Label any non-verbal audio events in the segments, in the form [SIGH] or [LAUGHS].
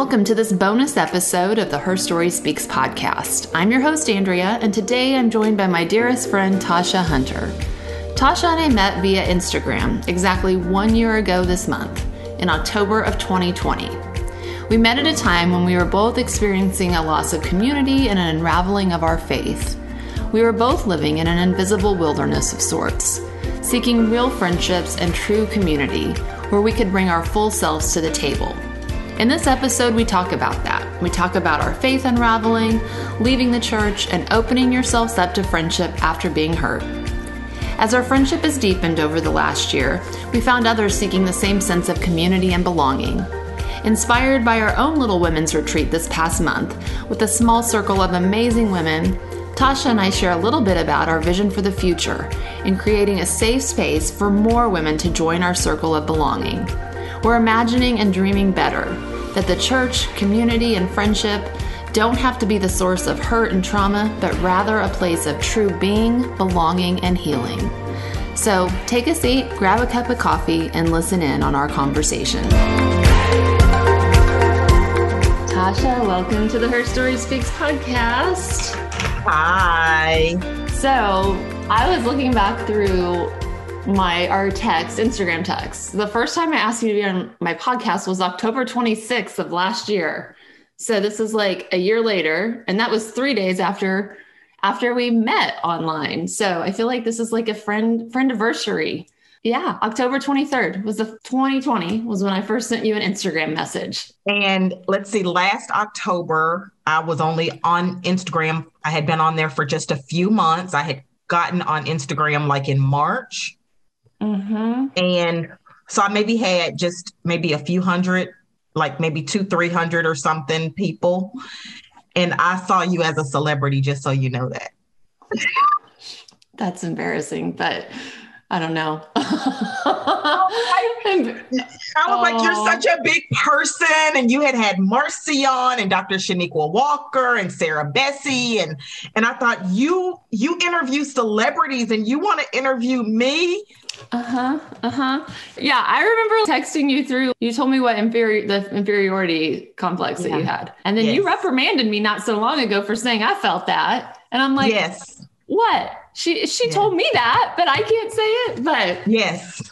welcome to this bonus episode of the Her Story Speaks podcast. I'm your host, Andrea, and today I'm joined by my dearest friend, Tasha Hunter. Tasha and I met via Instagram exactly one year ago this month, in October of 2020. We met at a time when we were both experiencing a loss of community and an unraveling of our faith. We were both living in an invisible wilderness of sorts, seeking real friendships and true community where we could bring our full selves to the table. In this episode, we talk about that. We talk about our faith unraveling, leaving the church, and opening yourselves up to friendship after being hurt. As our friendship has deepened over the last year, we found others seeking the same sense of community and belonging. Inspired by our own little women's retreat this past month, with a small circle of amazing women, Tasha and I share a little bit about our vision for the future in creating a safe space for more women to join our circle of belonging. We're imagining and dreaming better that the church, community, and friendship don't have to be the source of hurt and trauma, but rather a place of true being, belonging, and healing. So take a seat, grab a cup of coffee, and listen in on our conversation. Tasha, welcome to the Her Story Speaks podcast. Hi. So I was looking back through my our text, Instagram text. The first time I asked you to be on my podcast was October 26th of last year. So this is like a year later, and that was three days after after we met online. So I feel like this is like a friend friend anniversary. Yeah, October 23rd was the 2020 was when I first sent you an Instagram message. And let's see, last October, I was only on Instagram. I had been on there for just a few months. I had gotten on Instagram like in March. Mm-hmm. And so I maybe had just maybe a few hundred, like maybe two, 300 or something people. And I saw you as a celebrity, just so you know that. That's embarrassing, but I don't know. I, I was like, you're such a big person. And you had had Marcy on and Dr. Chanequa Walker and Sarah Bessey. And, and I thought you, you interview celebrities and you want to interview me. Uh-huh. Uh-huh. Yeah, I remember texting you through you told me what inferior the inferiority complex yeah. that you had. And then yes. you reprimanded me not so long ago for saying I felt that. And I'm like, Yes. What? She she yes. told me that, but I can't say it. But yes.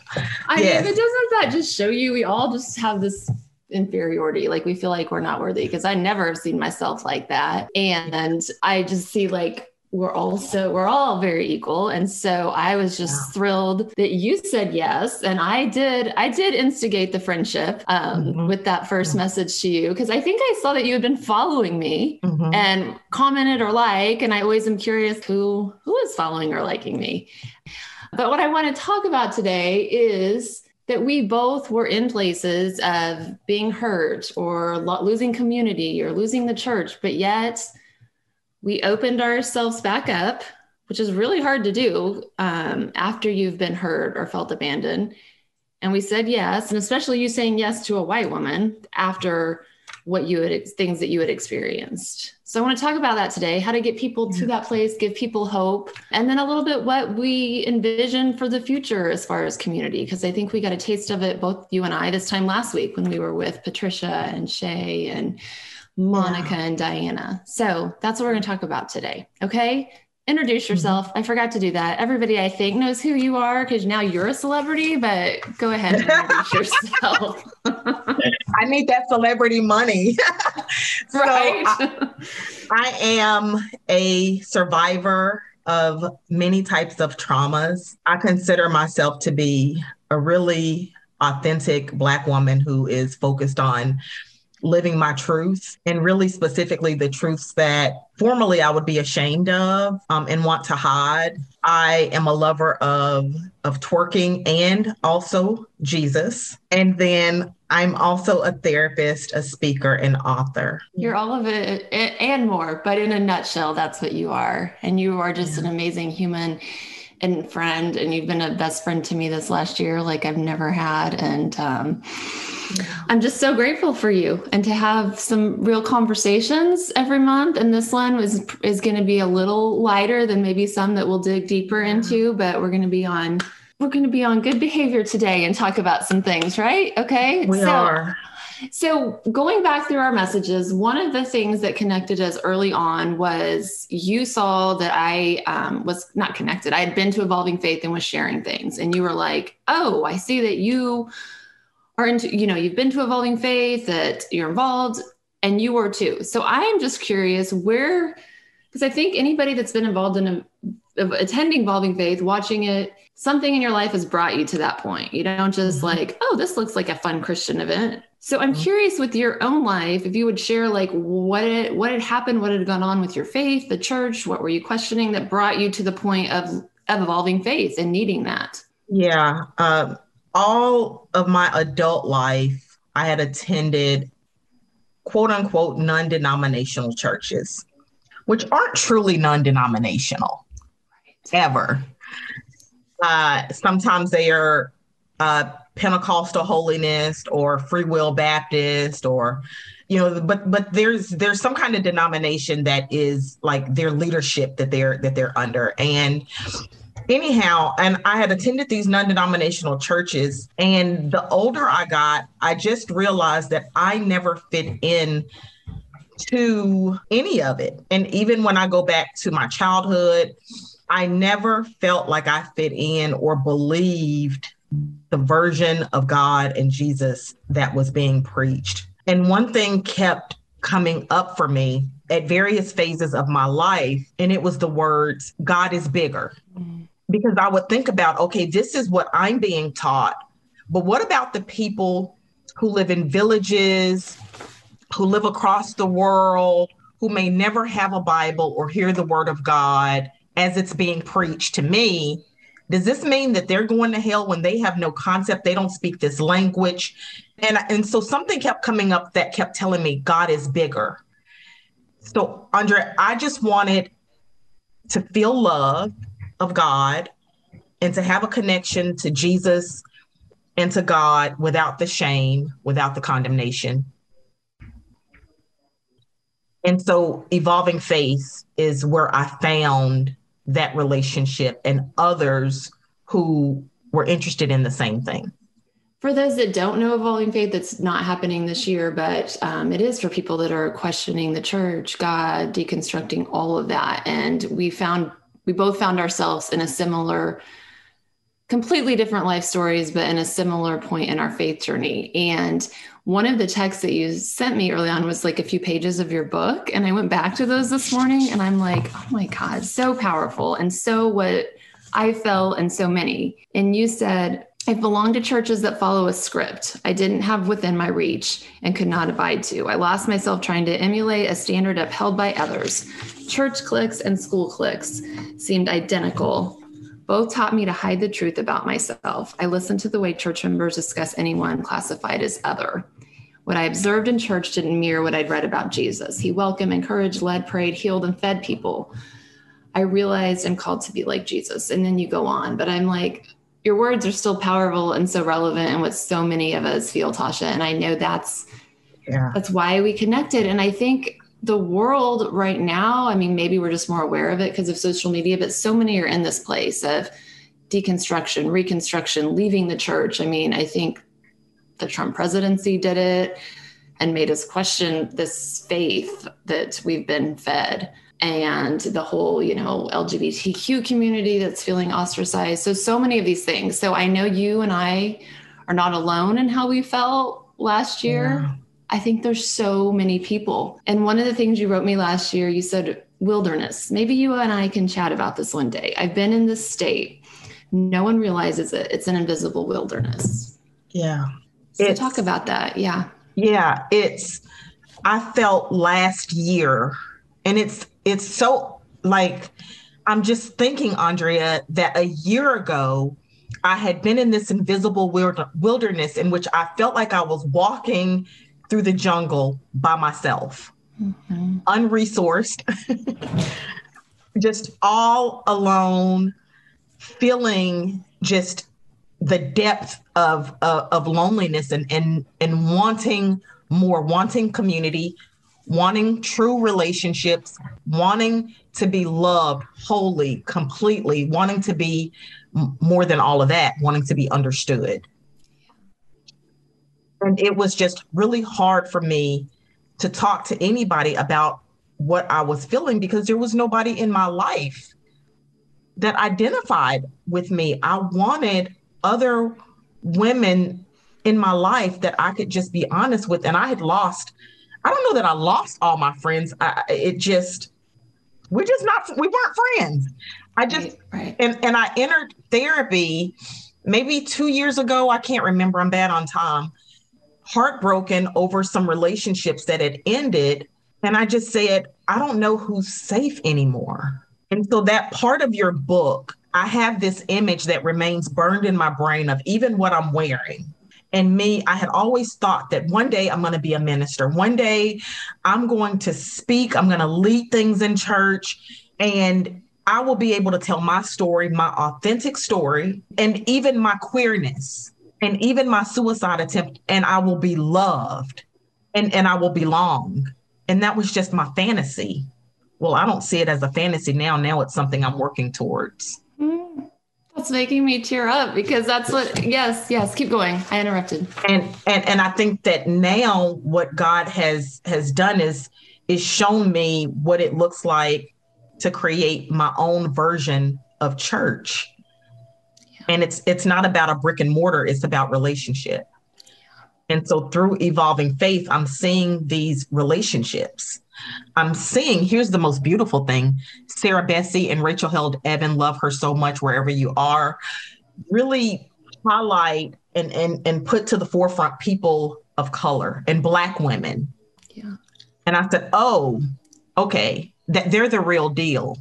I yes. mean, but doesn't that just show you we all just have this inferiority like we feel like we're not worthy because i never have seen myself like that and i just see like we're also we're all very equal and so i was just yeah. thrilled that you said yes and i did i did instigate the friendship um, mm-hmm. with that 1st mm-hmm. message to you because i think i saw that you had been following me mm-hmm. and commented or like and i always am curious who who is following or liking me but what i want to talk about today is that we both were in places of being hurt or lo- losing community or losing the church but yet we opened ourselves back up, which is really hard to do um, after you've been hurt or felt abandoned. And we said yes, and especially you saying yes to a white woman after what you had things that you had experienced. So I want to talk about that today, how to get people to that place, give people hope, and then a little bit what we envision for the future as far as community because I think we got a taste of it both you and I this time last week when we were with Patricia and Shay and Monica yeah. and Diana. So that's what we're going to talk about today. Okay. Introduce mm-hmm. yourself. Mm-hmm. I forgot to do that. Everybody, I think, knows who you are because now you're a celebrity, but go ahead and introduce yourself. [LAUGHS] I need that celebrity money. [LAUGHS] so right. I, I am a survivor of many types of traumas. I consider myself to be a really authentic Black woman who is focused on living my truth and really specifically the truths that formerly I would be ashamed of um, and want to hide. I am a lover of of twerking and also Jesus. And then I'm also a therapist, a speaker, and author. You're all of it and more, but in a nutshell, that's what you are. And you are just yeah. an amazing human and friend. And you've been a best friend to me this last year, like I've never had. And um, I'm just so grateful for you and to have some real conversations every month. And this one was is going to be a little lighter than maybe some that we'll dig deeper into, but we're going to be on we're going to be on good behavior today and talk about some things, right? Okay. We so, are. So, going back through our messages, one of the things that connected us early on was you saw that I um, was not connected. I had been to Evolving Faith and was sharing things. And you were like, oh, I see that you are into, you know, you've been to Evolving Faith, that you're involved, and you were too. So, I am just curious where, because I think anybody that's been involved in a, attending Evolving Faith, watching it, something in your life has brought you to that point. You don't just mm-hmm. like, oh, this looks like a fun Christian event. So I'm mm-hmm. curious with your own life, if you would share like what it, what had happened, what had gone on with your faith, the church, what were you questioning that brought you to the point of, of evolving faith and needing that? Yeah. Um, all of my adult life, I had attended quote unquote non denominational churches, which aren't truly non denominational ever. Uh, sometimes they are uh, Pentecostal holiness or Free Will Baptist or you know but but there's there's some kind of denomination that is like their leadership that they're that they're under. And anyhow and i had attended these non-denominational churches and the older i got i just realized that i never fit in to any of it. And even when i go back to my childhood i never felt like i fit in or believed the version of God and Jesus that was being preached. And one thing kept coming up for me at various phases of my life, and it was the words, God is bigger. Mm. Because I would think about, okay, this is what I'm being taught, but what about the people who live in villages, who live across the world, who may never have a Bible or hear the word of God as it's being preached to me? Does this mean that they're going to hell when they have no concept? They don't speak this language. And, and so something kept coming up that kept telling me God is bigger. So, Andre, I just wanted to feel love of God and to have a connection to Jesus and to God without the shame, without the condemnation. And so, evolving faith is where I found that relationship and others who were interested in the same thing. For those that don't know Evolving Faith, that's not happening this year, but um, it is for people that are questioning the church, God, deconstructing all of that. And we found, we both found ourselves in a similar, completely different life stories, but in a similar point in our faith journey. And one of the texts that you sent me early on was like a few pages of your book. And I went back to those this morning and I'm like, oh my God, so powerful. And so what I felt and so many. And you said, I belong to churches that follow a script I didn't have within my reach and could not abide to. I lost myself trying to emulate a standard upheld by others. Church cliques and school cliques seemed identical both taught me to hide the truth about myself. I listened to the way church members discuss anyone classified as other. What I observed in church didn't mirror what I'd read about Jesus. He welcomed, encouraged, led, prayed, healed, and fed people. I realized I'm called to be like Jesus. And then you go on. But I'm like, your words are still powerful and so relevant and what so many of us feel, Tasha. And I know that's yeah. that's why we connected. And I think the world right now, I mean, maybe we're just more aware of it because of social media, but so many are in this place of deconstruction, reconstruction, leaving the church. I mean, I think the Trump presidency did it and made us question this faith that we've been fed and the whole you know lgbtq community that's feeling ostracized so so many of these things so i know you and i are not alone in how we felt last year yeah. I think there's so many people and one of the things you wrote me last year you said wilderness maybe you and i can chat about this one day i've been in this state no one realizes it it's an invisible wilderness yeah so talk about that. Yeah. Yeah. It's, I felt last year, and it's, it's so like, I'm just thinking, Andrea, that a year ago, I had been in this invisible wilderness in which I felt like I was walking through the jungle by myself, mm-hmm. unresourced, [LAUGHS] just all alone, feeling just the depth of uh, of loneliness and and and wanting more, wanting community, wanting true relationships, wanting to be loved wholly, completely, wanting to be more than all of that, wanting to be understood. And it was just really hard for me to talk to anybody about what I was feeling because there was nobody in my life that identified with me. I wanted other women in my life that I could just be honest with. And I had lost, I don't know that I lost all my friends. I, it just, we're just not, we weren't friends. I just, right, right. And, and I entered therapy maybe two years ago. I can't remember. I'm bad on time. Heartbroken over some relationships that had ended. And I just said, I don't know who's safe anymore. And so that part of your book, I have this image that remains burned in my brain of even what I'm wearing. And me, I had always thought that one day I'm going to be a minister. One day I'm going to speak, I'm going to lead things in church, and I will be able to tell my story, my authentic story, and even my queerness, and even my suicide attempt, and I will be loved and, and I will belong. And that was just my fantasy. Well, I don't see it as a fantasy now. Now it's something I'm working towards. Mm, that's making me tear up because that's what yes, yes, keep going. I interrupted. And and and I think that now what God has has done is is shown me what it looks like to create my own version of church. And it's it's not about a brick and mortar, it's about relationship. And so through evolving faith, I'm seeing these relationships. I'm seeing, here's the most beautiful thing Sarah Bessey and Rachel Held evan love her so much wherever you are, really highlight and, and, and put to the forefront people of color and Black women. Yeah. And I said, oh, okay, that they're the real deal.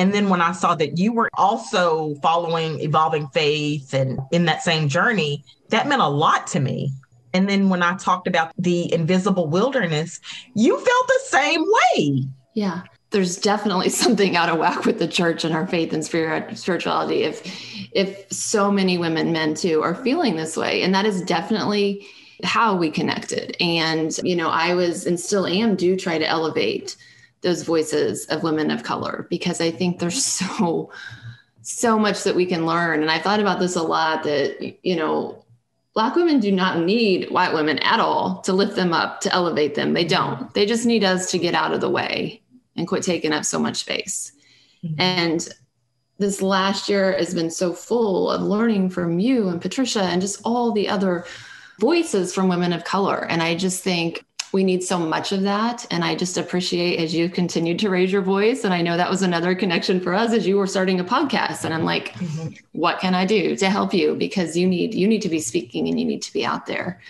And then when I saw that you were also following Evolving Faith and in that same journey, that meant a lot to me and then when I talked about the invisible wilderness, you felt the same way. Yeah. There's definitely [LAUGHS] something out of whack with the church and our faith and spirituality if if so many women, men too, are feeling this way. And that is definitely how we connected. And, you know, I was and still am do try to elevate those voices of women of color because I think there's [LAUGHS] so so much that we can learn. And I thought about this a lot that, you know, Black women do not need white women at all to lift them up, to elevate them. They don't. They just need us to get out of the way and quit taking up so much space. Mm-hmm. And this last year has been so full of learning from you and Patricia and just all the other voices from women of color. And I just think we need so much of that. And I just appreciate as you continued to raise your voice. And I know that was another connection for us as you were starting a podcast. And I'm like, mm-hmm. what can I do to help you? Because you need you need to be speaking and you need to be out there.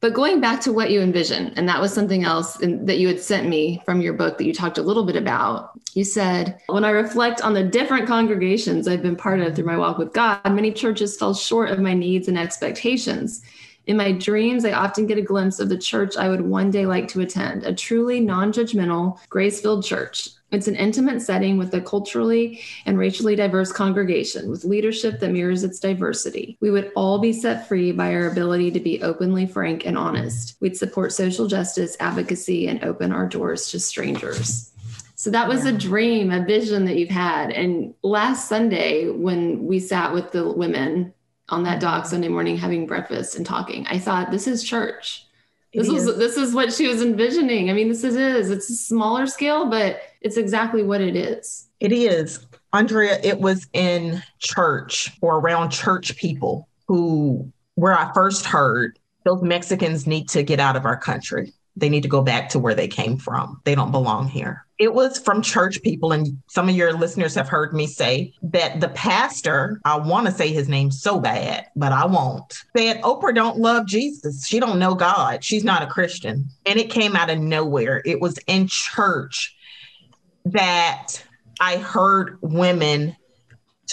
But going back to what you envision, and that was something else that you had sent me from your book that you talked a little bit about. You said, When I reflect on the different congregations I've been part of through my walk with God, many churches fell short of my needs and expectations. In my dreams, I often get a glimpse of the church I would one day like to attend, a truly non judgmental, grace filled church. It's an intimate setting with a culturally and racially diverse congregation with leadership that mirrors its diversity. We would all be set free by our ability to be openly frank and honest. We'd support social justice, advocacy, and open our doors to strangers. So that was a dream, a vision that you've had. And last Sunday, when we sat with the women on that dock Sunday morning having breakfast and talking. I thought this is church. This was this is what she was envisioning. I mean, this is it's a smaller scale, but it's exactly what it is. It is. Andrea, it was in church or around church people who where I first heard those Mexicans need to get out of our country. They need to go back to where they came from. They don't belong here it was from church people and some of your listeners have heard me say that the pastor i want to say his name so bad but i won't said oprah don't love jesus. She don't know god. She's not a christian. And it came out of nowhere. It was in church that i heard women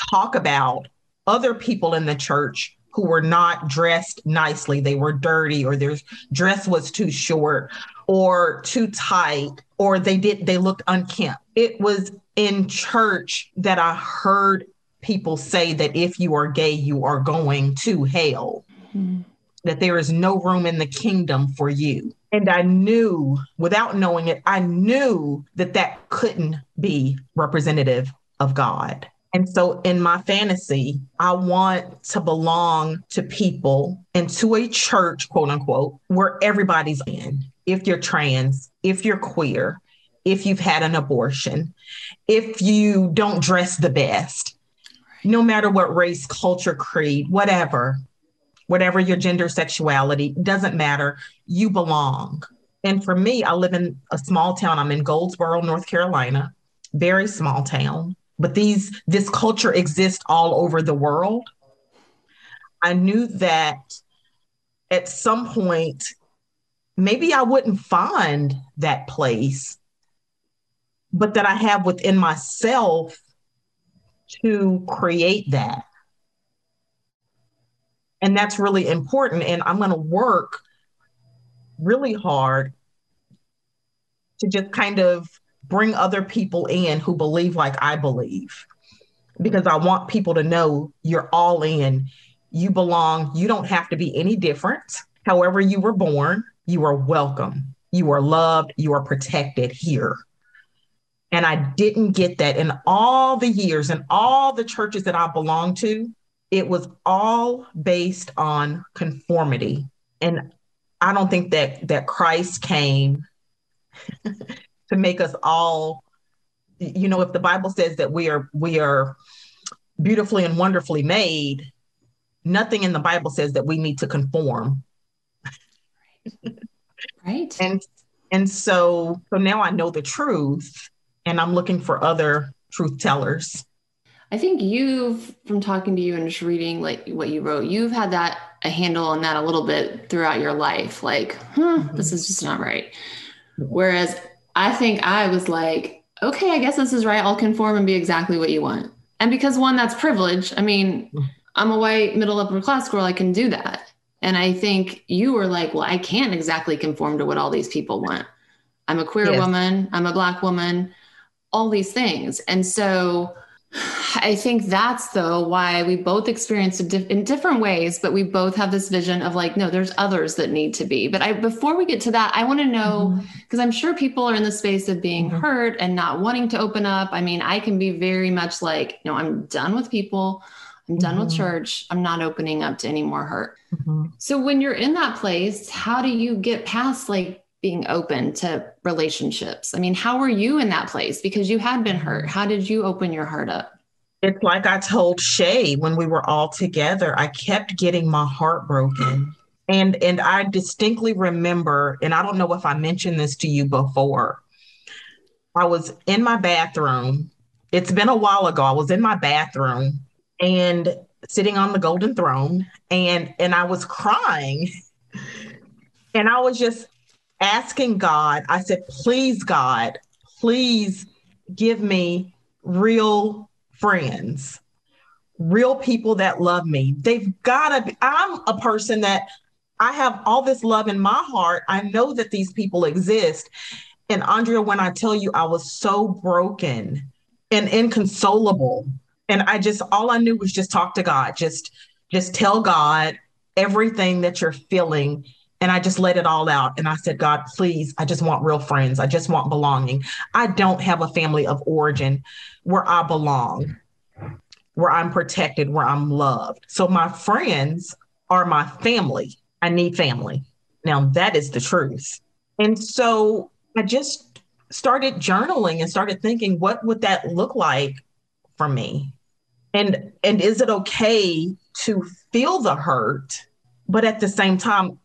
talk about other people in the church who were not dressed nicely. They were dirty or their dress was too short or too tight or they did they looked unkempt. It was in church that I heard people say that if you are gay, you are going to hell. Mm-hmm. That there is no room in the kingdom for you. And I knew, without knowing it, I knew that that couldn't be representative of God. And so in my fantasy, I want to belong to people and to a church, quote unquote, where everybody's in. If you're trans, if you're queer, if you've had an abortion, if you don't dress the best, no matter what race, culture, creed, whatever, whatever your gender, sexuality, doesn't matter, you belong. And for me, I live in a small town. I'm in Goldsboro, North Carolina, very small town but these this culture exists all over the world i knew that at some point maybe i wouldn't find that place but that i have within myself to create that and that's really important and i'm going to work really hard to just kind of bring other people in who believe like I believe because I want people to know you're all in. You belong. You don't have to be any different. However, you were born, you are welcome. You are loved. You are protected here. And I didn't get that in all the years and all the churches that I belonged to. It was all based on conformity. And I don't think that that Christ came [LAUGHS] to make us all you know if the bible says that we are we are beautifully and wonderfully made nothing in the bible says that we need to conform right and and so so now i know the truth and i'm looking for other truth tellers i think you've from talking to you and just reading like what you wrote you've had that a handle on that a little bit throughout your life like huh, mm-hmm. this is just not right whereas I think I was like, okay, I guess this is right. I'll conform and be exactly what you want. And because one, that's privilege. I mean, I'm a white middle upper class girl. I can do that. And I think you were like, well, I can't exactly conform to what all these people want. I'm a queer yes. woman. I'm a black woman, all these things. And so I think that's though why we both experienced it in different ways, but we both have this vision of like, no, there's others that need to be. But I, before we get to that, I want to know because mm-hmm. I'm sure people are in the space of being mm-hmm. hurt and not wanting to open up. I mean, I can be very much like, no, I'm done with people. I'm done mm-hmm. with church. I'm not opening up to any more hurt. Mm-hmm. So when you're in that place, how do you get past like being open to relationships? I mean, how were you in that place? Because you had been hurt. How did you open your heart up? It's like I told Shay when we were all together, I kept getting my heart broken. And and I distinctly remember, and I don't know if I mentioned this to you before. I was in my bathroom. It's been a while ago. I was in my bathroom and sitting on the golden throne and and I was crying. And I was just asking God, I said, please, God, please give me real friends, real people that love me. They've got to I'm a person that I have all this love in my heart. I know that these people exist. And Andrea, when I tell you I was so broken and inconsolable, and I just all I knew was just talk to God, just just tell God everything that you're feeling and I just let it all out. And I said, God, please, I just want real friends. I just want belonging. I don't have a family of origin where I belong, where I'm protected, where I'm loved. So my friends are my family. I need family. Now, that is the truth. And so I just started journaling and started thinking, what would that look like for me? And and is it okay to feel the hurt, but at the same time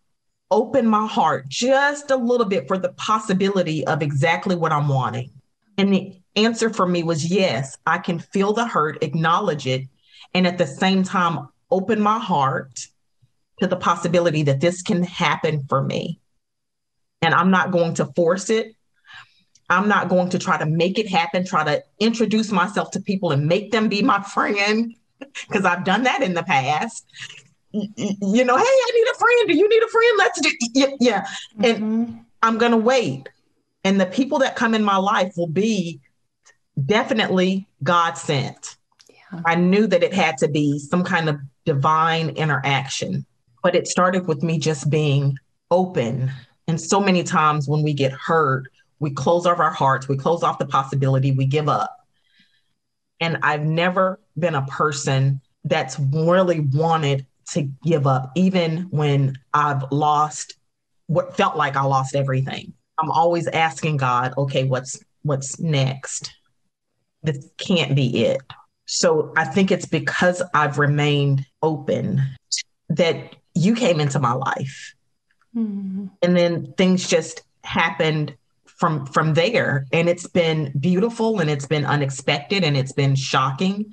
open my heart just a little bit for the possibility of exactly what I'm wanting? And the answer for me was yes, I can feel the hurt, acknowledge it, and at the same time, open my heart to the possibility that this can happen for me. And I'm not going to force it. I'm not going to try to make it happen, try to introduce myself to people and make them be my friend, [LAUGHS] because I've done that in the past you know, hey, I need a friend. Do you need a friend? Let's do yeah. yeah. Mm-hmm. And I'm gonna wait. And the people that come in my life will be definitely God sent. Yeah. I knew that it had to be some kind of divine interaction, but it started with me just being open. And so many times when we get hurt, we close off our hearts, we close off the possibility, we give up. And I've never been a person that's really wanted to give up, even when I've lost what felt like I lost everything. I'm always asking God, okay, what's what's next? This can't be it. So I think it's because I've remained open that you came into my life. Mm-hmm. And then things just happened from from there and it's been beautiful and it's been unexpected and it's been shocking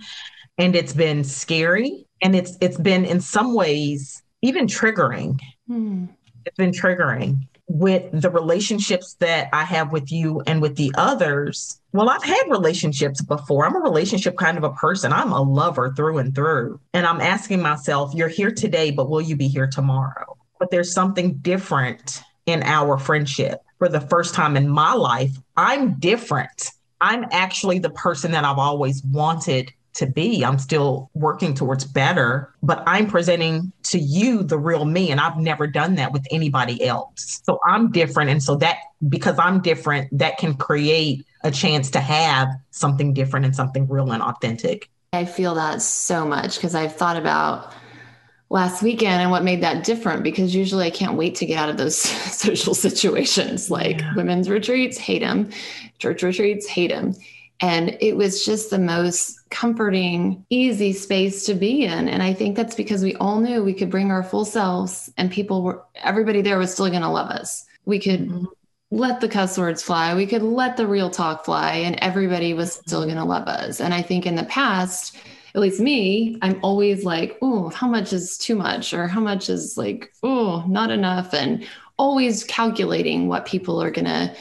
and it's been scary and it's it's been in some ways even triggering mm. it's been triggering with the relationships that I have with you and with the others. Well, I've had relationships before. I'm a relationship kind of a person. I'm a lover through and through. And I'm asking myself, you're here today, but will you be here tomorrow? But there's something different in our friendship. For the first time in my life, I'm different. I'm actually the person that I've always wanted to be. I'm still working towards better, but I'm presenting to you the real me. And I've never done that with anybody else. So I'm different. And so that, because I'm different, that can create a chance to have something different and something real and authentic. I feel that so much because I've thought about last weekend and what made that different because usually I can't wait to get out of those [LAUGHS] social situations like yeah. women's retreats, hate them, church retreats, hate them. And it was just the most comforting, easy space to be in. And I think that's because we all knew we could bring our full selves and people were, everybody there was still going to love us. We could mm-hmm. let the cuss words fly, we could let the real talk fly, and everybody was still going to love us. And I think in the past, at least me, I'm always like, oh, how much is too much? Or how much is like, oh, not enough? And always calculating what people are going to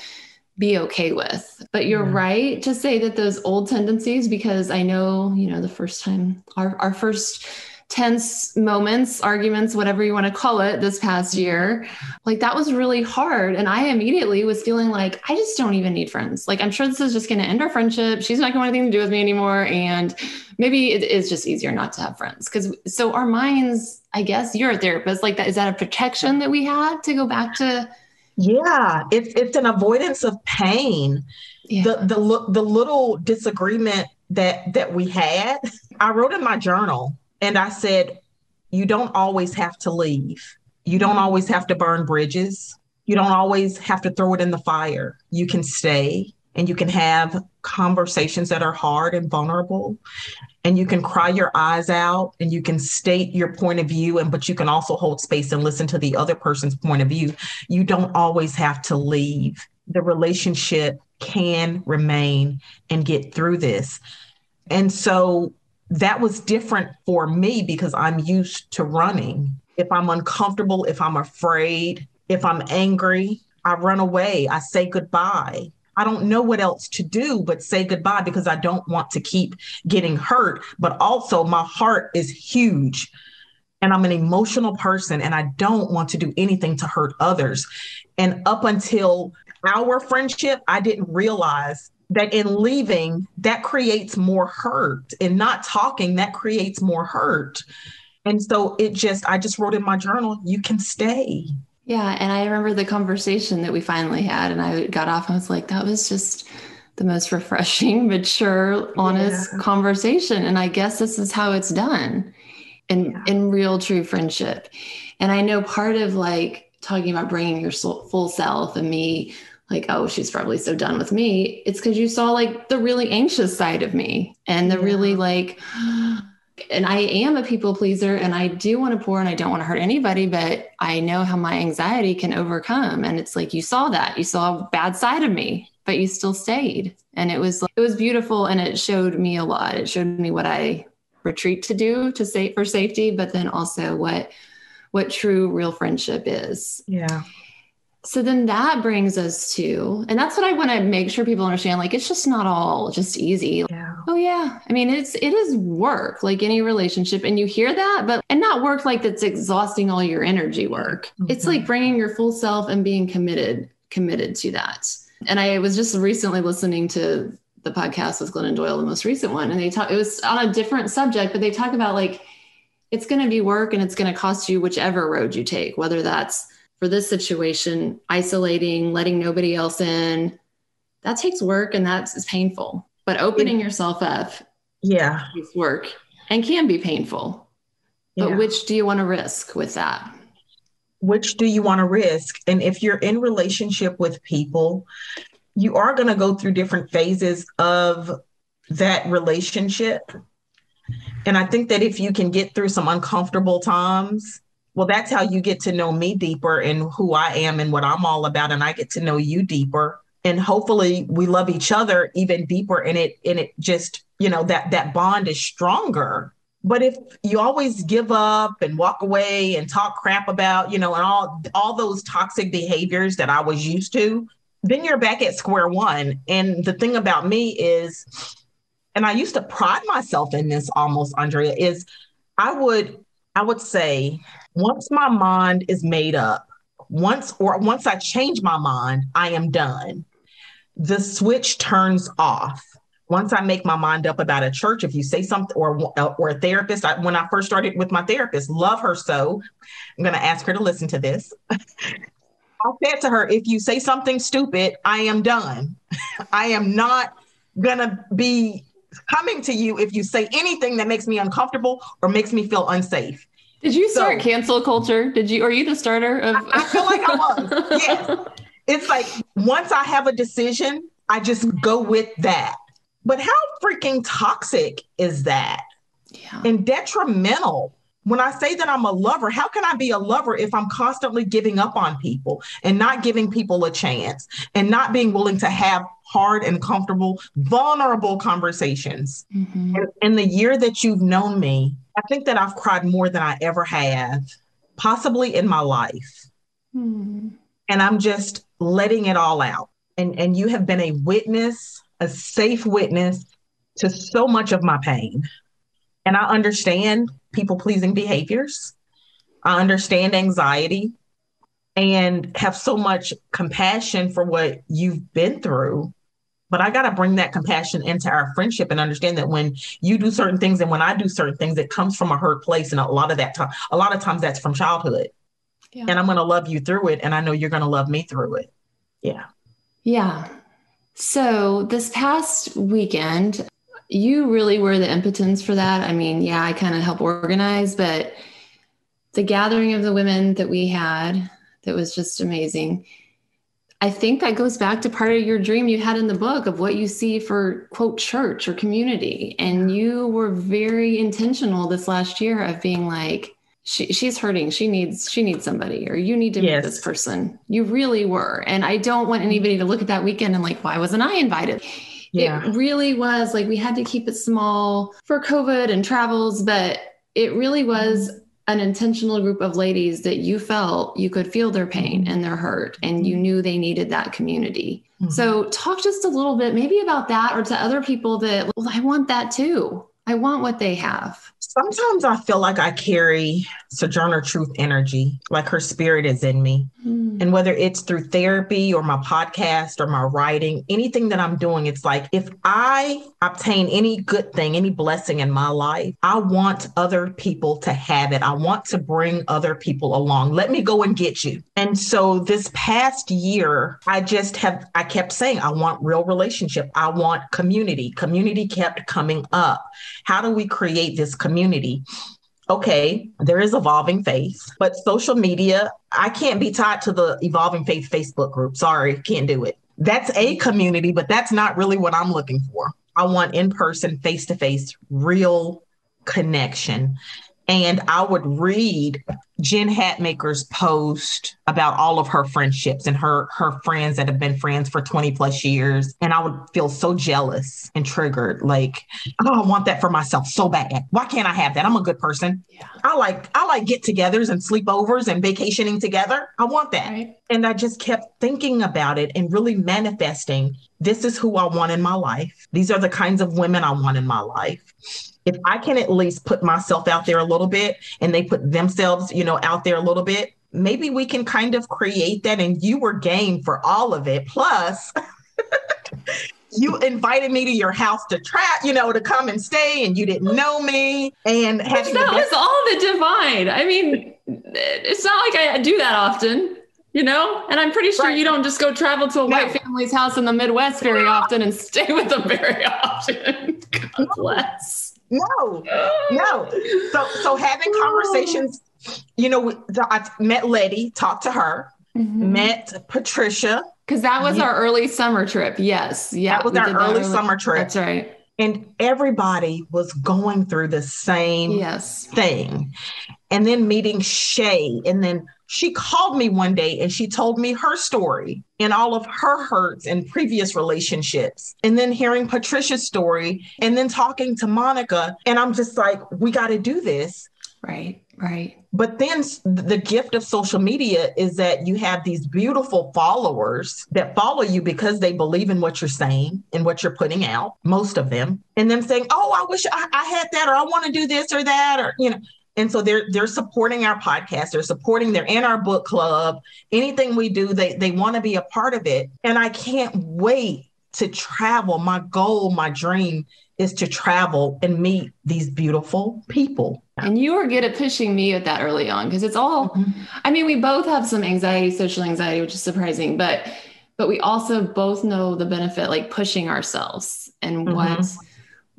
be okay with. But you're yeah. right to say that those old tendencies, because I know, you know, the first time, our, our first tense moments, arguments, whatever you want to call it, this past year, like that was really hard. And I immediately was feeling like, I just don't even need friends. Like, I'm sure this is just going to end our friendship. She's not going to want anything to do with me anymore. And maybe it is just easier not to have friends. Cause so our minds, I guess you're a therapist, like that, is that a protection that we had to go back to? Yeah, it's it's an avoidance of pain. Yeah. The the the little disagreement that that we had, I wrote in my journal and I said, you don't always have to leave. You don't always have to burn bridges. You don't always have to throw it in the fire. You can stay and you can have conversations that are hard and vulnerable and you can cry your eyes out and you can state your point of view and but you can also hold space and listen to the other person's point of view you don't always have to leave the relationship can remain and get through this and so that was different for me because i'm used to running if i'm uncomfortable if i'm afraid if i'm angry i run away i say goodbye I don't know what else to do but say goodbye because I don't want to keep getting hurt. But also, my heart is huge and I'm an emotional person and I don't want to do anything to hurt others. And up until our friendship, I didn't realize that in leaving, that creates more hurt. and not talking, that creates more hurt. And so it just, I just wrote in my journal, you can stay. Yeah. And I remember the conversation that we finally had, and I got off and I was like, that was just the most [LAUGHS] refreshing, mature, honest yeah. conversation. And I guess this is how it's done in, yeah. in real, true friendship. And I know part of like talking about bringing your soul, full self and me like, oh, she's probably so done with me. It's because you saw like the really anxious side of me and the yeah. really like, and I am a people pleaser and I do want to pour and I don't want to hurt anybody, but I know how my anxiety can overcome. And it's like you saw that. You saw a bad side of me, but you still stayed. And it was it was beautiful and it showed me a lot. It showed me what I retreat to do to say for safety, but then also what what true real friendship is. Yeah. So then that brings us to, and that's what I want to make sure people understand. Like, it's just not all just easy. Yeah. Oh yeah. I mean, it's, it is work like any relationship and you hear that, but, and not work like that's exhausting all your energy work. Mm-hmm. It's like bringing your full self and being committed, committed to that. And I was just recently listening to the podcast with Glennon Doyle, the most recent one, and they talk, it was on a different subject, but they talk about like, it's going to be work and it's going to cost you whichever road you take, whether that's for this situation, isolating, letting nobody else in, that takes work and that's painful. But opening yourself up Yeah. takes Work and can be painful. But which do you want to risk with that? Which do you want to risk? And if you're in relationship with people, you are going to go through different phases of that relationship. And I think that if you can get through some uncomfortable times, well, that's how you get to know me deeper and who I am and what I'm all about. And I get to know you deeper. And hopefully we love each other even deeper and it and it just, you know, that that bond is stronger. But if you always give up and walk away and talk crap about, you know, and all all those toxic behaviors that I was used to, then you're back at square one. And the thing about me is, and I used to pride myself in this almost, Andrea, is I would I would say once my mind is made up, once or once I change my mind, I am done. The switch turns off. Once I make my mind up about a church, if you say something or or a therapist, I, when I first started with my therapist, love her so. I'm going to ask her to listen to this. [LAUGHS] I said to her, if you say something stupid, I am done. I am not going to be coming to you if you say anything that makes me uncomfortable or makes me feel unsafe. Did you start so, cancel culture? Did you? Are you the starter of? I, I feel like I was. [LAUGHS] yes. It's like once I have a decision, I just go with that. But how freaking toxic is that? Yeah. And detrimental. When I say that I'm a lover, how can I be a lover if I'm constantly giving up on people and not giving people a chance and not being willing to have hard and comfortable, vulnerable conversations? Mm-hmm. in the year that you've known me, I think that I've cried more than I ever have, possibly in my life. Hmm. And I'm just letting it all out. And, and you have been a witness, a safe witness to so much of my pain. And I understand people pleasing behaviors. I understand anxiety and have so much compassion for what you've been through but I got to bring that compassion into our friendship and understand that when you do certain things and when I do certain things, it comes from a hurt place. And a lot of that time, a lot of times that's from childhood. Yeah. And I'm going to love you through it. And I know you're going to love me through it. Yeah. Yeah. So this past weekend, you really were the impotence for that. I mean, yeah, I kind of help organize, but the gathering of the women that we had, that was just amazing I think that goes back to part of your dream you had in the book of what you see for quote church or community. And you were very intentional this last year of being like, she, she's hurting. She needs she needs somebody, or you need to yes. meet this person. You really were. And I don't want anybody to look at that weekend and like, why wasn't I invited? Yeah. It really was like we had to keep it small for COVID and travels, but it really was mm-hmm. An intentional group of ladies that you felt you could feel their pain mm-hmm. and their hurt and you mm-hmm. knew they needed that community. Mm-hmm. So talk just a little bit maybe about that or to other people that well I want that too. I want what they have. Sometimes I feel like I carry Sojourner Truth energy, like her spirit is in me. Mm. And whether it's through therapy or my podcast or my writing, anything that I'm doing, it's like if I obtain any good thing, any blessing in my life, I want other people to have it. I want to bring other people along. Let me go and get you. And so this past year, I just have, I kept saying, I want real relationship. I want community. Community kept coming up. How do we create this community? Okay, there is evolving faith, but social media, I can't be tied to the evolving faith Facebook group. Sorry, can't do it. That's a community, but that's not really what I'm looking for. I want in person, face to face, real connection. And I would read Jen Hatmaker's post about all of her friendships and her her friends that have been friends for 20 plus years. And I would feel so jealous and triggered. Like, oh, I want that for myself so bad. Why can't I have that? I'm a good person. Yeah. I like I like get-togethers and sleepovers and vacationing together. I want that. Right. And I just kept thinking about it and really manifesting. This is who I want in my life. These are the kinds of women I want in my life if I can at least put myself out there a little bit and they put themselves, you know, out there a little bit, maybe we can kind of create that. And you were game for all of it. Plus, [LAUGHS] you invited me to your house to try, you know, to come and stay, and you didn't know me. And that was all the divine. I mean, it's not like I do that often. you know? And I'm pretty sure right. you don't just go travel to a no. white family's house in the Midwest very often and [LAUGHS] stay with them very often. God bless. No, no. So, so having conversations, you know, I met Letty, talked to her, mm-hmm. met Patricia. Because that was yeah. our early summer trip. Yes. Yeah. That was our early, early summer trip. That's right and everybody was going through the same yes. thing and then meeting shay and then she called me one day and she told me her story and all of her hurts in previous relationships. And then hearing patricia's story and then talking to monica. And i'm just like we got to do this. Right right. But then the gift of social media is that you have these beautiful followers that follow you because they believe in what you're saying and what you're putting out, most of them, and them saying, Oh, I wish I, I had that, or I want to do this or that, or, you know. And so they're they're supporting our podcast, they're supporting, they're in our book club. Anything we do, they they want to be a part of it. And I can't wait to travel. My goal, my dream is to travel and meet these beautiful people. And you were good at pushing me at that early on because it's all, mm-hmm. I mean, we both have some anxiety, social anxiety, which is surprising, but but we also both know the benefit like pushing ourselves and mm-hmm. what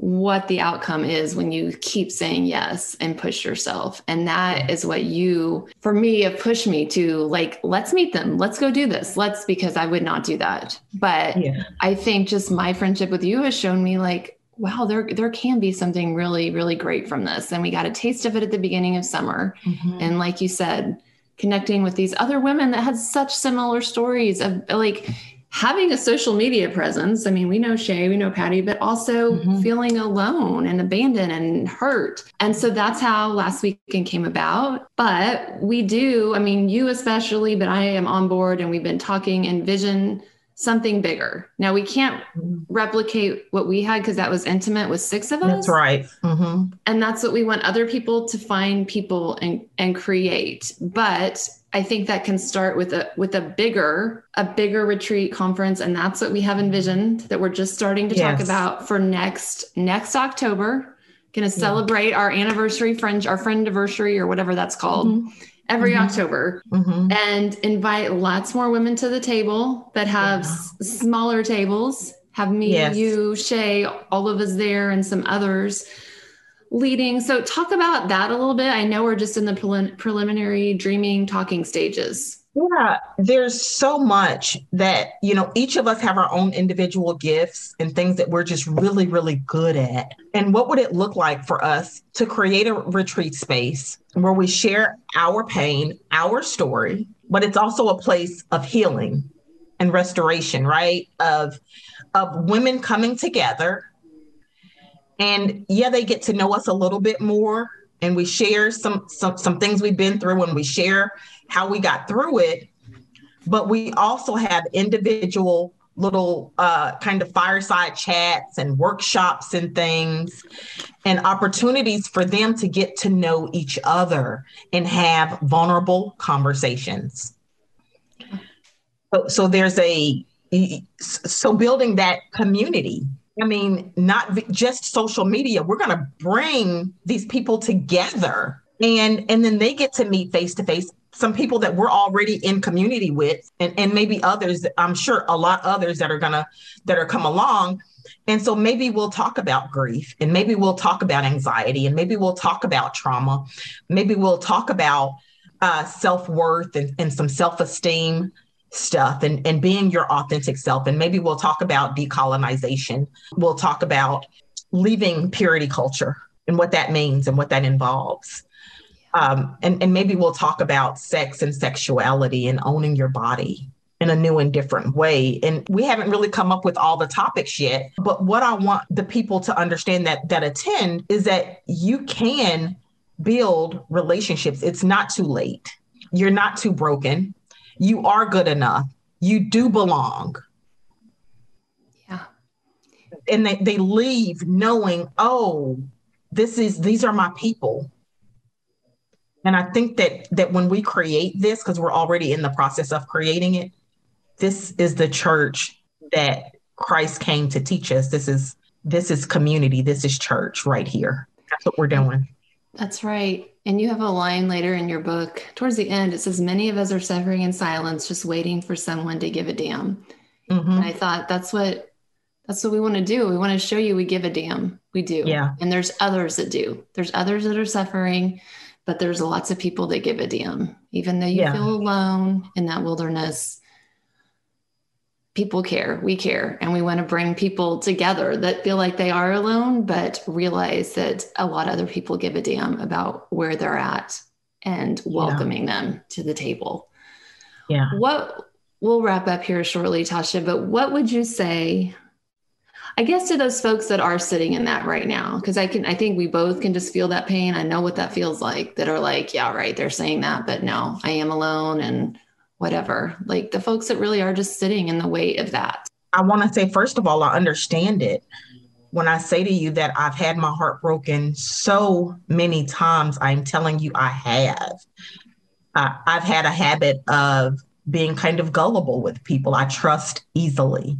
what the outcome is when you keep saying yes and push yourself and that is what you for me have pushed me to like let's meet them let's go do this let's because i would not do that but yeah. i think just my friendship with you has shown me like wow, there there can be something really really great from this. And we got a taste of it at the beginning of summer. Mm-hmm. And like you said, connecting with these other women that had such similar stories of like having a social media presence. I mean, we know Shay, we know Patty, but also mm-hmm. feeling alone and abandoned and hurt. And so that's how last weekend came about. But we do, I mean, you especially, but I am on board and we've been talking and vision something bigger. Now we can't replicate what we had because that was intimate with six of us. That's right. Mm-hmm. And that's what we want other people to find people and and create. But I think that can start with a with a bigger a bigger retreat conference, and that's what we have envisioned that we're just starting to yes. talk about for next next October. Going to celebrate yeah. our anniversary, friend our friend anniversary, or whatever that's called. Mm-hmm every mm-hmm. October mm-hmm. and invite lots more women to the table that have yeah. s- smaller tables. Have me, yes. you, Shay, all of us there, and some others leading. So, talk about that a little bit. I know we're just in the prelim- preliminary dreaming talking stages. Yeah, there's so much that, you know, each of us have our own individual gifts and things that we're just really, really good at. And what would it look like for us to create a retreat space where we share our pain, our story, but it's also a place of healing and restoration, right? Of of women coming together. And yeah, they get to know us a little bit more and we share some some some things we've been through and we share how we got through it. But we also have individual little uh, kind of fireside chats and workshops and things and opportunities for them to get to know each other and have vulnerable conversations. So, so there's a so building that community I mean, not just social media. We're going to bring these people together. And and then they get to meet face to face some people that we're already in community with and, and maybe others i'm sure a lot others that are gonna that are come along. And so maybe we'll talk about grief and maybe we'll talk about anxiety and maybe we'll talk about trauma. Maybe we'll talk about uh, self-worth and, and some self-esteem stuff and, and being your authentic self. And maybe we'll talk about decolonization. We'll talk about leaving purity culture and what that means and what that involves. Um, and, and maybe we'll talk about sex and sexuality and owning your body in a new and different way. And we haven't really come up with all the topics yet. But what I want the people to understand that that attend is that you can build relationships. It's not too late. You're not too broken you are good enough. You do belong. Yeah. And they, they leave knowing, oh, this is these are my people. And I think that that when we create this, because we're already in the process of creating it, this is the church that Christ came to teach us. This is this is community. This is church right here. That's what we're doing. That's right And you have a line later in your book, towards the end, it says, Many of us are suffering in silence, just waiting for someone to give a damn. Mm-hmm. And I thought that's what that's what we want to do. We want to show you we give a damn. We do. Yeah. And there's others that do. There's others that are suffering, but there's lots of people that give a damn. Even though you yeah. feel alone in that wilderness, people care. We care. And we want to bring people together that feel like they are alone, but realize that a lot of other people give a damn about where they're at and welcoming yeah. them to the table. Yeah. What we'll wrap up here shortly, Tasha, but what would you say? I guess to those folks that are sitting in that right now, because I can, I think we both can just feel that pain. I know what that feels like that are like, yeah, right, they're saying that, but no, I am alone and whatever. Like the folks that really are just sitting in the weight of that. I want to say, first of all, I understand it. When I say to you that I've had my heart broken so many times, I'm telling you I have. Uh, I've had a habit of being kind of gullible with people. I trust easily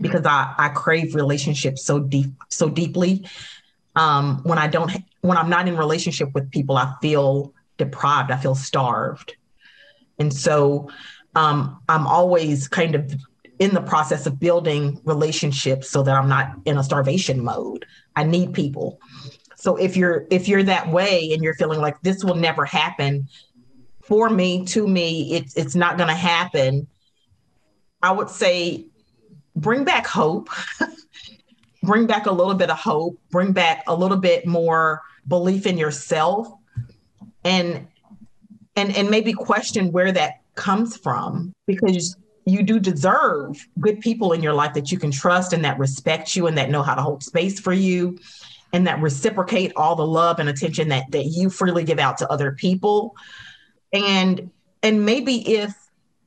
because I, I crave relationships so deep, so deeply. Um, when I don't, when I'm not in relationship with people, I feel deprived. I feel starved, and so um, I'm always kind of in the process of building relationships so that I'm not in a starvation mode. I need people. So if you're if you're that way and you're feeling like this will never happen, for me, to me, it's it's not going to happen. I would say bring back hope. [LAUGHS] bring back a little bit of hope, bring back a little bit more belief in yourself and and and maybe question where that comes from because you do deserve good people in your life that you can trust and that respect you and that know how to hold space for you and that reciprocate all the love and attention that that you freely give out to other people. And and maybe if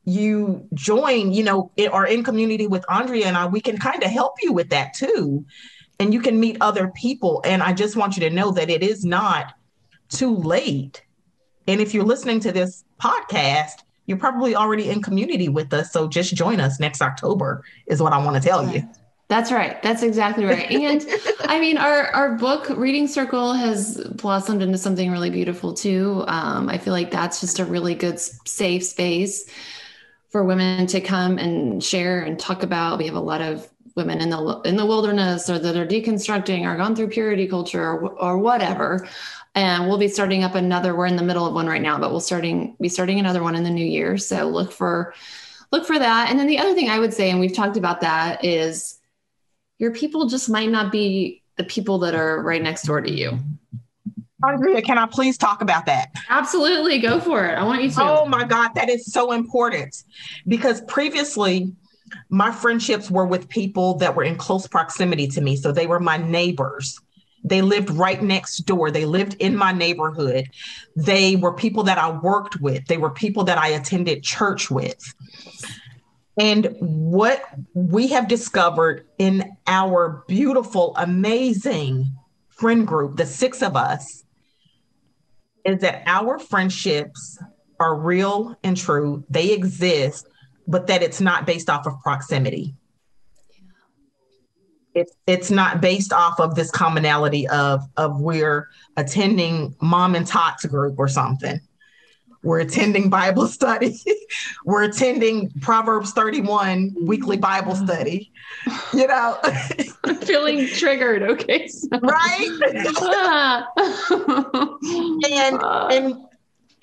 you join you know or in community with andrea and i we can kind of help you with that too. And you can meet other people. And i just want you to know that it is not too late and if you're listening to this podcast you're probably already in community with us so just join us next october is what i want to tell you that's right. That's exactly right. And I mean, our our book reading circle has blossomed into something really beautiful too. Um, I feel like that's just a really good safe space for women to come and share and talk about. We have a lot of women in the in the wilderness or that are deconstructing or gone through purity culture or, or whatever. And we'll be starting up another. We're in the middle of one right now, but we'll starting be starting another one in the new year. So look for look for that. And then the other thing I would say, and we've talked about that, is your people just might not be the people that are right next door to you. Andrea, can I please talk about that? Absolutely. Go for it. I want you to. Oh my God, that is so important because previously my friendships were with people that were in close proximity to me. So they were my neighbors. They lived right next door. They lived in my neighborhood. They were people that I worked with. They were people that I attended church with. And what we have discovered in our beautiful, amazing friend group, the six of us, is that our friendships are real and true. They exist, but that it's not based off of proximity. It's it's not based off of this commonality of of we're attending mom and tots group or something we're attending Bible [LAUGHS] study. We're attending Proverbs 31 weekly Bible mm-hmm. study. You know, [LAUGHS] feeling triggered. Okay. So. Right. [LAUGHS] and, uh. and,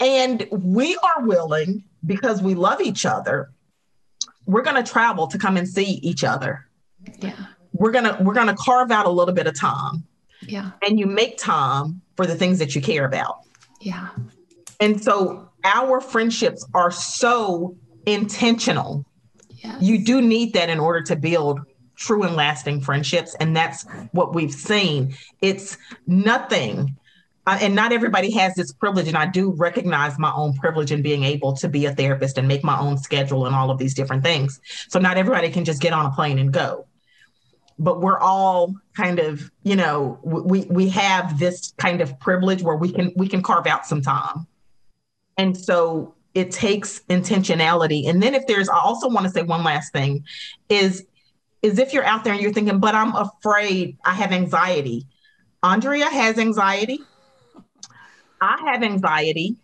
and we are willing because we love each other. We're going to travel to come and see each other. Yeah. We're going to, we're to carve out a little bit of time. Yeah. And you make time for the things that you care about. Yeah. And so our friendships are so intentional. Yes. You do need that in order to build true and lasting friendships. And that's what we've seen. It's nothing. Uh, and not everybody has this privilege. And I do recognize my own privilege in being able to be a therapist and make my own schedule and all of these different things. So not everybody can just get on a plane and go. But we're all kind of, you know, we we have this kind of privilege where we can we can carve out some time and so it takes intentionality. And then if there's, I also want to say one last thing is, is if you're out there and you're thinking, but I'm afraid I have anxiety. Andrea has anxiety. I have anxiety.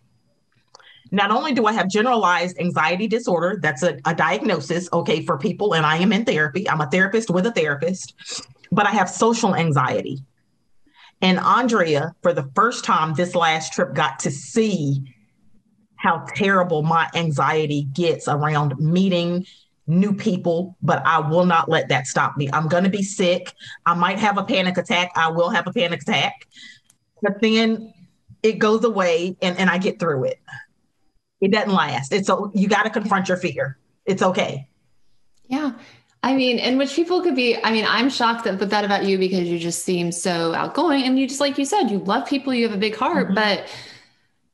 Not only do I have generalized anxiety disorder, that's a, a diagnosis, okay, for people, and I am in therapy. I'm a therapist with a therapist, but I have social anxiety. And Andrea, for the first time this last trip, got to see how terrible my anxiety gets around meeting new people, but I will not let that stop me. I'm going to be sick. I might have a panic attack. I will have a panic attack. But then it goes away and, and I get through it. It doesn't last. It's so you got to confront your fear. It's okay. Yeah. I mean, and which people could be, I mean, I'm shocked that, but that about you because you just seem so outgoing and you just, like you said, you love people, you have a big heart, mm-hmm. but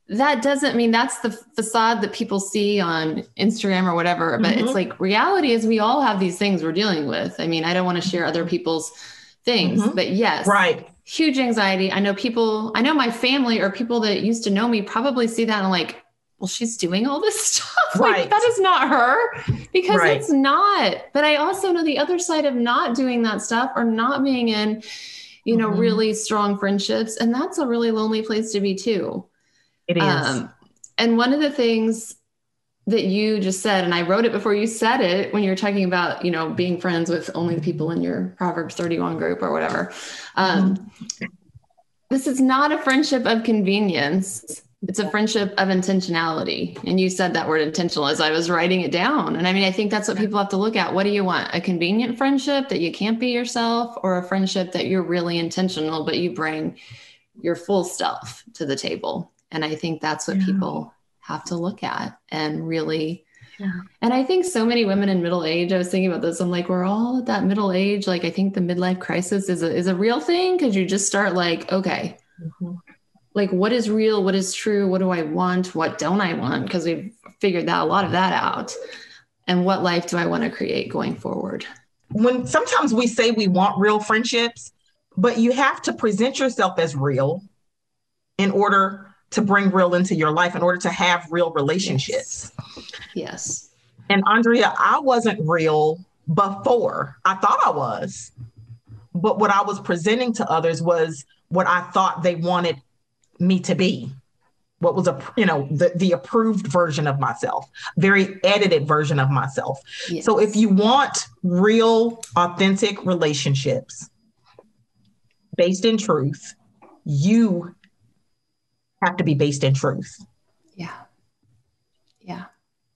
that doesn't mean that's the facade that people see on Instagram or whatever. But mm-hmm. it's like reality is we all have these things we're dealing with. I mean, I don't want to share other people's things, mm-hmm. but yes. Right. Huge anxiety. I know people, I know my family or people that used to know me probably see that and like, well, she's doing all this [LAUGHS] stuff. Right. Like, that is not her because right. it's not. But I also know the other side of not doing that stuff or not being in, you know, mm-hmm. really strong friendships. And that's a really lonely place to be too. It is. Um, and one of the things that you just said, and I wrote it before you said it when you were talking about, you know, being friends with only the people in your Proverbs 31 group or whatever. Um, mm-hmm. This is not a friendship of convenience. It's a friendship of intentionality. And you said that word intentional as I was writing it down. And I mean, I think that's what people have to look at. What do you want? A convenient friendship that you can't be yourself, or a friendship that you're really intentional, but you bring your full self to the table? And I think that's what yeah. people have to look at and really. Yeah. And I think so many women in middle age, I was thinking about this. I'm like, we're all at that middle age. Like, I think the midlife crisis is a, is a real thing because you just start like, okay, mm-hmm. Like what is real? What is true? What do I want? What don't I want? Because we've figured that a lot of that out. And what life do I want to create going forward? When sometimes we say we want real friendships, but you have to present yourself as real in order to bring real into your life in order to have real relationships. Yes. yes. And Andrea, I wasn't real before. I thought I was. But what I was presenting to others was what I thought they wanted me to be. What was a you know the the approved version of myself, very edited version of myself. Yes. So if you want real authentic relationships based in truth, you have to be based in truth. Yeah. Yeah.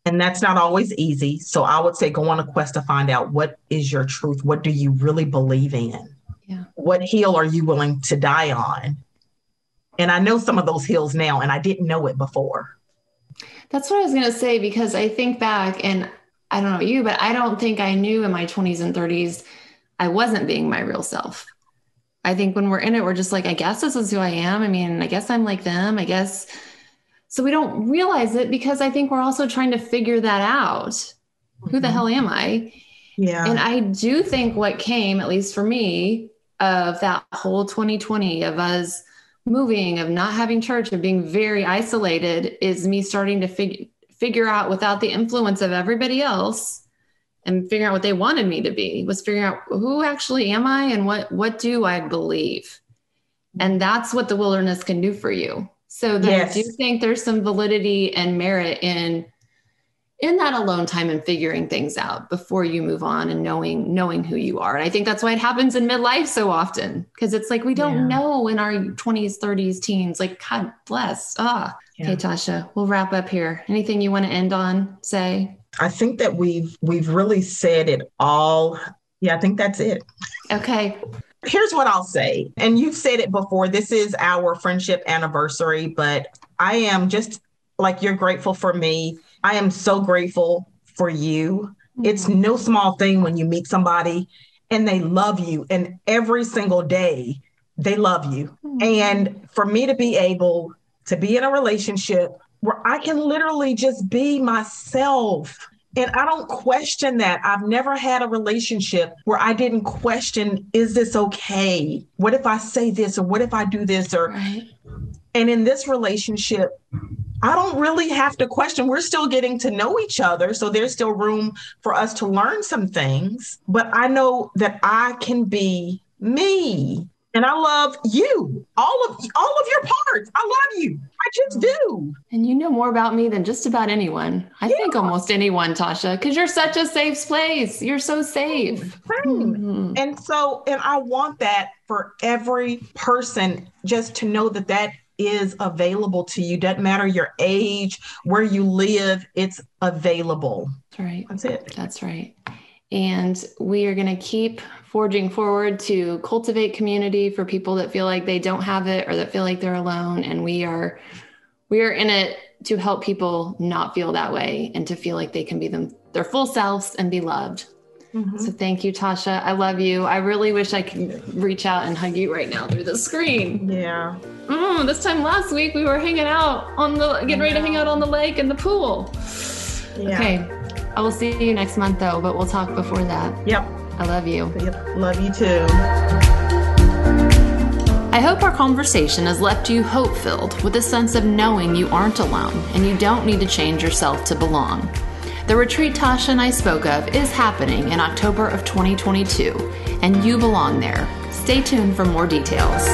And that's not always easy. So I would say go on a quest to find out what is your truth? What do you really believe in? Yeah. What hill are you willing to die on? And I know some of those hills now, and I didn't know it before. That's what I was going to say because I think back, and I don't know about you, but I don't think I knew in my 20s and 30s I wasn't being my real self. I think when we're in it, we're just like, I guess this is who I am. I mean, I guess I'm like them. I guess. So we don't realize it because I think we're also trying to figure that out. Mm-hmm. Who the mm-hmm. hell am I? Yeah. And I do think what came, at least for me, of that whole 2020 of us moving, of not having church, of being very isolated, is me starting to figure figure out without the influence of everybody else and figuring out what they wanted me to be was figuring out who actually am I and what what do I believe. And that's what the wilderness can do for you. So yes. I do think there's some validity and merit in in that alone time and figuring things out before you move on and knowing knowing who you are. And I think that's why it happens in midlife so often because it's like we don't yeah. know in our 20s, 30s, teens. Like God bless. Ah. Yeah. Okay, Tasha, we'll wrap up here. Anything you want to end on? Say. I think that we've we've really said it all. Yeah, I think that's it. Okay. Here's what I'll say. And you've said it before. This is our friendship anniversary, but I am just like you're grateful for me. I am so grateful for you. Mm-hmm. It's no small thing when you meet somebody and they love you and every single day they love you. Mm-hmm. And for me to be able to be in a relationship where I can literally just be myself. And I don't question that. I've never had a relationship where I didn't question, is this okay? What if I say this or what if I do this? Or right. and in this relationship, I don't really have to question. We're still getting to know each other. So there's still room for us to learn some things. But I know that I can be me and I love you, all of all of your parts. I love you. I just do. And you know more about me than just about anyone. I yeah. think almost anyone, Tasha, because you're such a safe place. You're so safe. Mm-hmm. And so, and I want that for every person just to know that that is available to you. Doesn't matter your age, where you live, it's available. That's right. That's it. That's right. And we are going to keep forging forward to cultivate community for people that feel like they don't have it or that feel like they're alone. And we are we are in it to help people not feel that way and to feel like they can be them their full selves and be loved. Mm-hmm. So thank you, Tasha. I love you. I really wish I could reach out and hug you right now through the screen. Yeah. Mm, this time last week we were hanging out on the getting ready to hang out on the lake and the pool. Yeah. Okay. I will see you next month though, but we'll talk before that. Yep. I love you. Yep. Love you too. I hope our conversation has left you hope filled with a sense of knowing you aren't alone and you don't need to change yourself to belong. The retreat Tasha and I spoke of is happening in October of 2022, and you belong there. Stay tuned for more details.